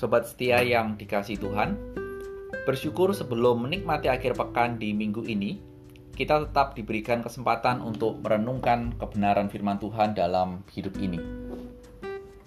Sobat setia yang dikasih Tuhan, bersyukur sebelum menikmati akhir pekan di minggu ini, kita tetap diberikan kesempatan untuk merenungkan kebenaran firman Tuhan dalam hidup ini.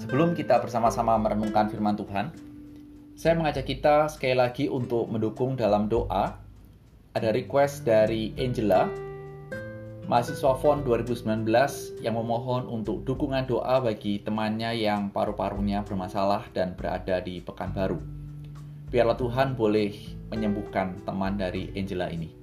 Sebelum kita bersama-sama merenungkan firman Tuhan, saya mengajak kita sekali lagi untuk mendukung dalam doa. Ada request dari Angela, mahasiswa FON 2019 yang memohon untuk dukungan doa bagi temannya yang paru-parunya bermasalah dan berada di Pekanbaru. Biarlah Tuhan boleh menyembuhkan teman dari Angela ini.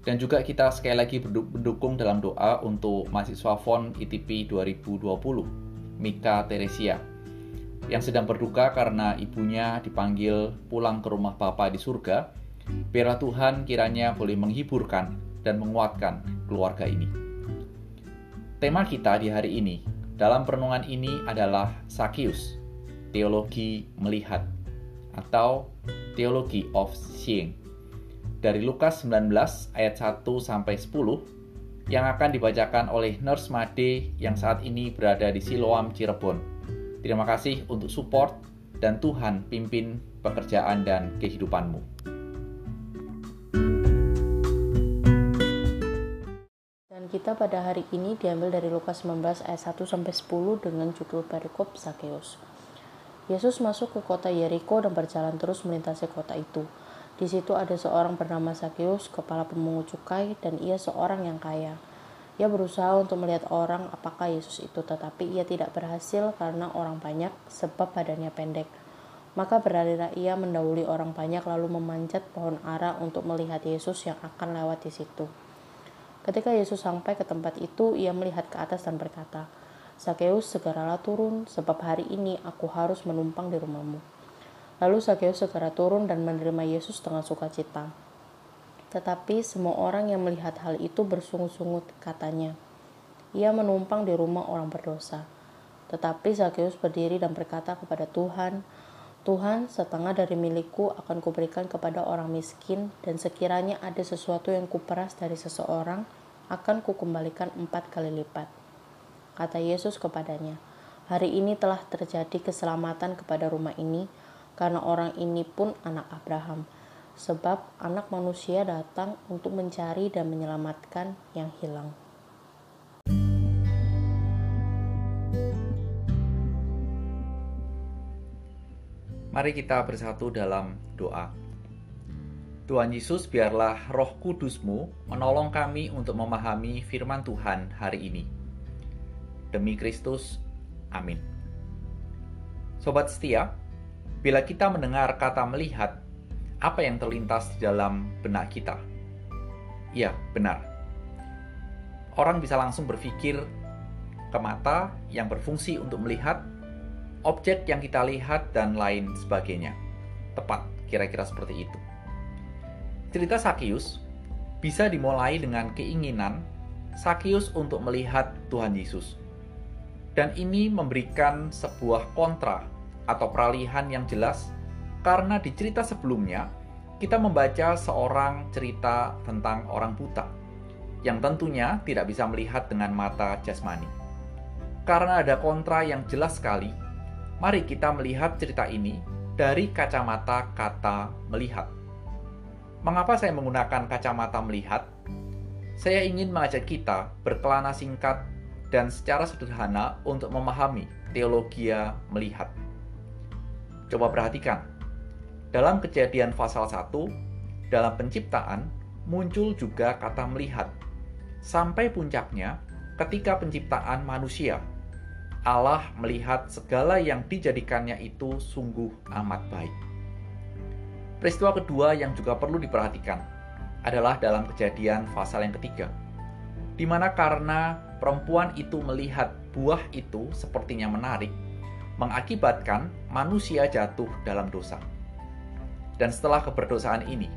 Dan juga kita sekali lagi mendukung dalam doa untuk mahasiswa FON ITP 2020, Mika Teresia, yang sedang berduka karena ibunya dipanggil pulang ke rumah Bapa di surga Biarlah Tuhan kiranya boleh menghiburkan dan menguatkan keluarga ini. Tema kita di hari ini dalam perenungan ini adalah Sakius, teologi melihat atau teologi of seeing. Dari Lukas 19 ayat 1 sampai 10 yang akan dibacakan oleh Nurse Made yang saat ini berada di Siloam Cirebon. Terima kasih untuk support dan Tuhan pimpin pekerjaan dan kehidupanmu. Kita pada hari ini diambil dari Lukas 19 ayat 1 sampai 10 dengan judul perikop Sakeus. Yesus masuk ke kota Yeriko dan berjalan terus melintasi kota itu. Di situ ada seorang bernama Sakeus, kepala pemungut cukai, dan ia seorang yang kaya. Ia berusaha untuk melihat orang apakah Yesus itu, tetapi ia tidak berhasil karena orang banyak, sebab badannya pendek. Maka berlarilah ia mendahului orang banyak lalu memanjat pohon ara untuk melihat Yesus yang akan lewat di situ. Ketika Yesus sampai ke tempat itu, ia melihat ke atas dan berkata, Sakeus segeralah turun, sebab hari ini aku harus menumpang di rumahmu. Lalu Sakeus segera turun dan menerima Yesus dengan sukacita. Tetapi semua orang yang melihat hal itu bersungut-sungut katanya, ia menumpang di rumah orang berdosa. Tetapi Sakeus berdiri dan berkata kepada Tuhan, Tuhan, setengah dari milikku akan kuberikan kepada orang miskin, dan sekiranya ada sesuatu yang kuperas dari seseorang, akan kukembalikan empat kali lipat. Kata Yesus kepadanya, hari ini telah terjadi keselamatan kepada rumah ini, karena orang ini pun anak Abraham, sebab anak manusia datang untuk mencari dan menyelamatkan yang hilang. Mari kita bersatu dalam doa. Tuhan Yesus, biarlah roh kudusmu menolong kami untuk memahami firman Tuhan hari ini. Demi Kristus, amin. Sobat setia, bila kita mendengar kata melihat, apa yang terlintas di dalam benak kita? Ya, benar. Orang bisa langsung berpikir ke mata yang berfungsi untuk melihat objek yang kita lihat, dan lain sebagainya. Tepat, kira-kira seperti itu. Cerita Sakius bisa dimulai dengan keinginan Sakius untuk melihat Tuhan Yesus. Dan ini memberikan sebuah kontra atau peralihan yang jelas karena di cerita sebelumnya kita membaca seorang cerita tentang orang buta yang tentunya tidak bisa melihat dengan mata jasmani. Karena ada kontra yang jelas sekali Mari kita melihat cerita ini dari kacamata kata melihat. Mengapa saya menggunakan kacamata melihat? Saya ingin mengajak kita berkelana singkat dan secara sederhana untuk memahami teologi melihat. Coba perhatikan. Dalam kejadian pasal 1, dalam penciptaan muncul juga kata melihat. Sampai puncaknya ketika penciptaan manusia Allah melihat segala yang dijadikannya itu sungguh amat baik. Peristiwa kedua yang juga perlu diperhatikan adalah dalam kejadian pasal yang ketiga, di mana karena perempuan itu melihat buah itu sepertinya menarik, mengakibatkan manusia jatuh dalam dosa. Dan setelah keberdosaan ini,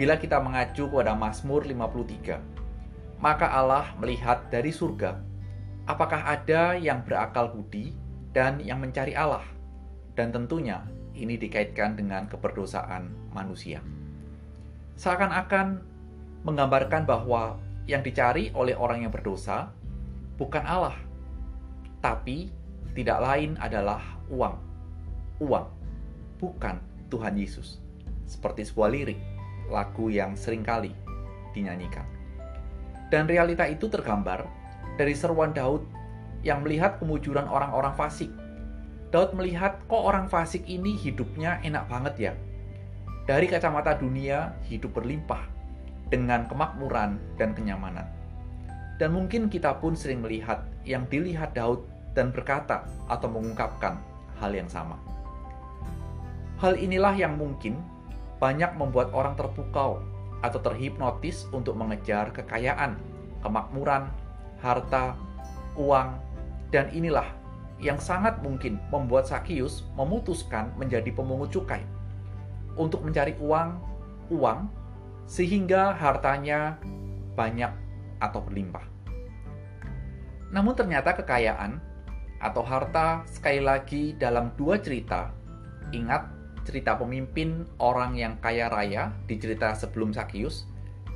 bila kita mengacu kepada Mazmur 53, maka Allah melihat dari surga apakah ada yang berakal budi dan yang mencari Allah? Dan tentunya ini dikaitkan dengan keberdosaan manusia. Seakan-akan menggambarkan bahwa yang dicari oleh orang yang berdosa bukan Allah, tapi tidak lain adalah uang. Uang, bukan Tuhan Yesus. Seperti sebuah lirik, lagu yang sering kali dinyanyikan. Dan realita itu tergambar dari seruan Daud yang melihat kemujuran orang-orang fasik. Daud melihat kok orang fasik ini hidupnya enak banget ya. Dari kacamata dunia, hidup berlimpah dengan kemakmuran dan kenyamanan. Dan mungkin kita pun sering melihat yang dilihat Daud dan berkata atau mengungkapkan hal yang sama. Hal inilah yang mungkin banyak membuat orang terpukau atau terhipnotis untuk mengejar kekayaan, kemakmuran, harta, uang, dan inilah yang sangat mungkin membuat Sakius memutuskan menjadi pemungut cukai untuk mencari uang, uang sehingga hartanya banyak atau berlimpah. Namun ternyata kekayaan atau harta sekali lagi dalam dua cerita, ingat cerita pemimpin orang yang kaya raya di cerita sebelum Sakius,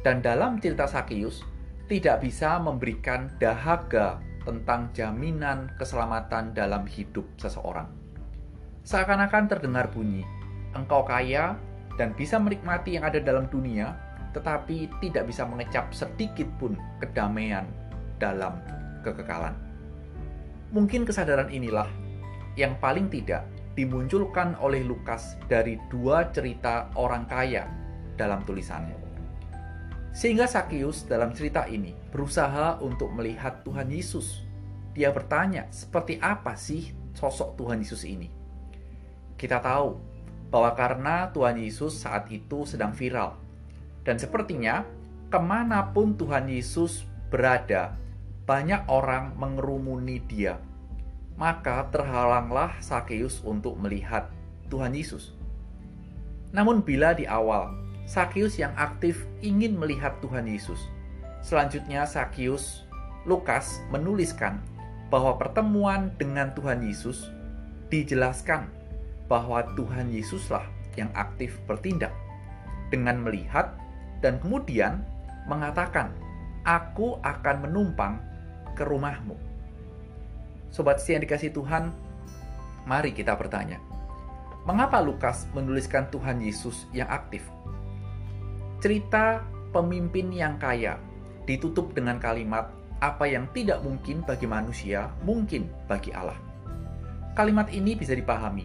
dan dalam cerita Sakius tidak bisa memberikan dahaga tentang jaminan keselamatan dalam hidup seseorang. Seakan-akan terdengar bunyi, engkau kaya dan bisa menikmati yang ada dalam dunia, tetapi tidak bisa mengecap sedikit pun kedamaian dalam kekekalan. Mungkin kesadaran inilah yang paling tidak dimunculkan oleh Lukas dari dua cerita orang kaya dalam tulisannya. Sehingga Sakius dalam cerita ini berusaha untuk melihat Tuhan Yesus. Dia bertanya, seperti apa sih sosok Tuhan Yesus ini? Kita tahu bahwa karena Tuhan Yesus saat itu sedang viral. Dan sepertinya ke mana pun Tuhan Yesus berada, banyak orang mengerumuni dia. Maka terhalanglah Sakeus untuk melihat Tuhan Yesus. Namun bila di awal Sakeus yang aktif ingin melihat Tuhan Yesus, selanjutnya Sakeus Lukas menuliskan bahwa pertemuan dengan Tuhan Yesus dijelaskan bahwa Tuhan Yesuslah yang aktif bertindak dengan melihat dan kemudian mengatakan, "Aku akan menumpang ke rumahmu." Sobat yang dikasih Tuhan, mari kita bertanya, mengapa Lukas menuliskan Tuhan Yesus yang aktif? Cerita pemimpin yang kaya ditutup dengan kalimat apa yang tidak mungkin bagi manusia, mungkin bagi Allah. Kalimat ini bisa dipahami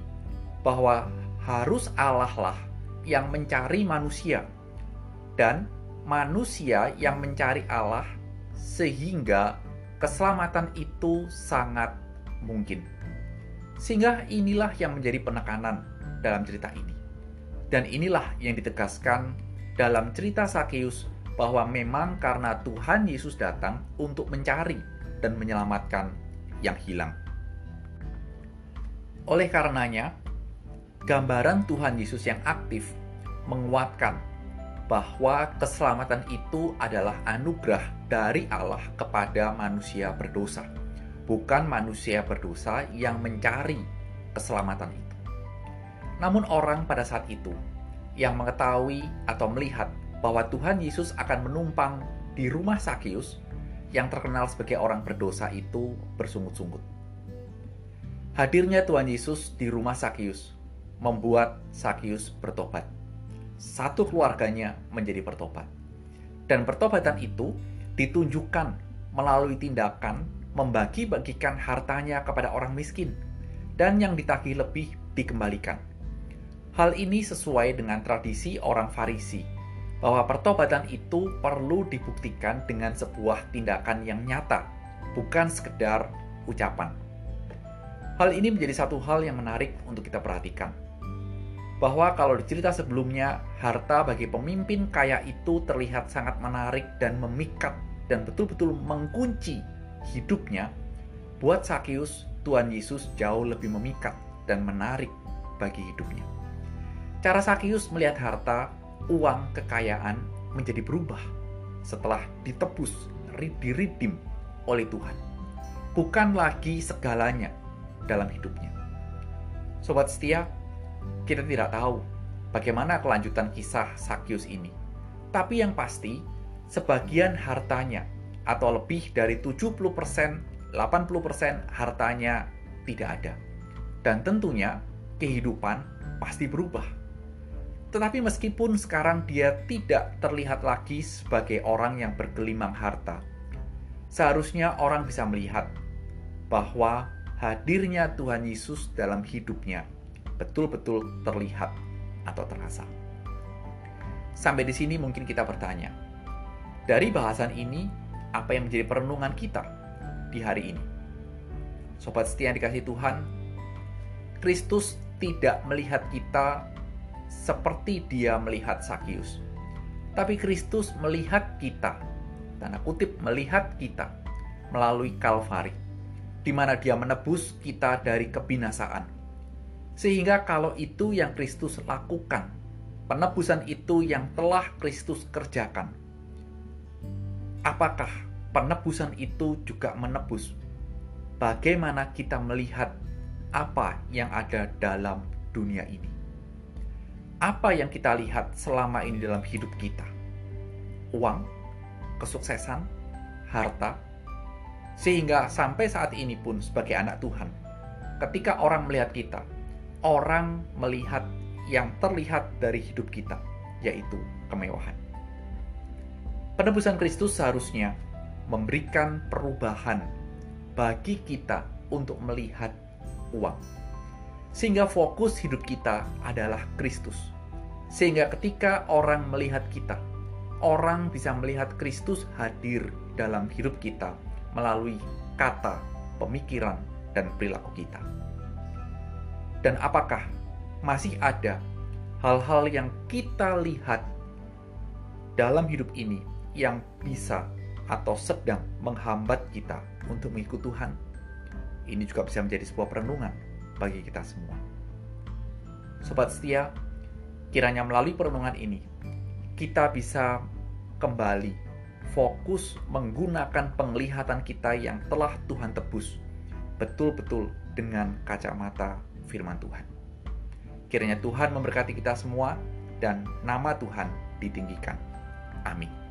bahwa harus Allah lah yang mencari manusia dan manusia yang mencari Allah sehingga keselamatan itu sangat mungkin. Sehingga inilah yang menjadi penekanan dalam cerita ini. Dan inilah yang ditegaskan dalam cerita Sakeus bahwa memang karena Tuhan Yesus datang untuk mencari dan menyelamatkan yang hilang. Oleh karenanya, gambaran Tuhan Yesus yang aktif menguatkan bahwa keselamatan itu adalah anugerah dari Allah kepada manusia berdosa, bukan manusia berdosa yang mencari keselamatan itu. Namun, orang pada saat itu yang mengetahui atau melihat bahwa Tuhan Yesus akan menumpang di rumah Sakius yang terkenal sebagai orang berdosa itu bersungut-sungut. Hadirnya Tuhan Yesus di rumah Sakius membuat Sakius bertobat. Satu keluarganya menjadi bertobat. Dan pertobatan itu ditunjukkan melalui tindakan membagi-bagikan hartanya kepada orang miskin dan yang ditagih lebih dikembalikan. Hal ini sesuai dengan tradisi orang Farisi bahwa pertobatan itu perlu dibuktikan dengan sebuah tindakan yang nyata, bukan sekedar ucapan. Hal ini menjadi satu hal yang menarik untuk kita perhatikan bahwa kalau di cerita sebelumnya harta bagi pemimpin kaya itu terlihat sangat menarik dan memikat dan betul-betul mengunci hidupnya, buat Sakius Tuhan Yesus jauh lebih memikat dan menarik bagi hidupnya. Cara Sakius melihat harta, uang, kekayaan menjadi berubah setelah ditebus, diridim oleh Tuhan. Bukan lagi segalanya dalam hidupnya. Sobat setia, kita tidak tahu bagaimana kelanjutan kisah Sakyus ini. Tapi yang pasti, sebagian hartanya atau lebih dari 70%, 80% hartanya tidak ada. Dan tentunya kehidupan pasti berubah. Tetapi meskipun sekarang dia tidak terlihat lagi sebagai orang yang bergelimang harta, seharusnya orang bisa melihat bahwa hadirnya Tuhan Yesus dalam hidupnya betul-betul terlihat atau terasa. Sampai di sini mungkin kita bertanya, dari bahasan ini, apa yang menjadi perenungan kita di hari ini? Sobat setia yang dikasih Tuhan, Kristus tidak melihat kita seperti dia melihat Sakius. Tapi Kristus melihat kita, tanda kutip melihat kita melalui Kalvari, di mana dia menebus kita dari kebinasaan. Sehingga kalau itu yang Kristus lakukan, penebusan itu yang telah Kristus kerjakan, apakah penebusan itu juga menebus? Bagaimana kita melihat apa yang ada dalam dunia ini? Apa yang kita lihat selama ini dalam hidup kita? Uang, kesuksesan, harta, sehingga sampai saat ini pun sebagai anak Tuhan, ketika orang melihat kita, orang melihat yang terlihat dari hidup kita, yaitu kemewahan. Penebusan Kristus seharusnya memberikan perubahan bagi kita untuk melihat uang. Sehingga fokus hidup kita adalah Kristus. Sehingga ketika orang melihat kita, orang bisa melihat Kristus hadir dalam hidup kita melalui kata, pemikiran, dan perilaku kita. Dan apakah masih ada hal-hal yang kita lihat dalam hidup ini yang bisa atau sedang menghambat kita untuk mengikut Tuhan. Ini juga bisa menjadi sebuah perenungan bagi kita semua. Sobat setia, kiranya melalui perenungan ini, kita bisa kembali fokus menggunakan penglihatan kita yang telah Tuhan tebus betul-betul dengan kacamata firman Tuhan. Kiranya Tuhan memberkati kita semua dan nama Tuhan ditinggikan. Amin.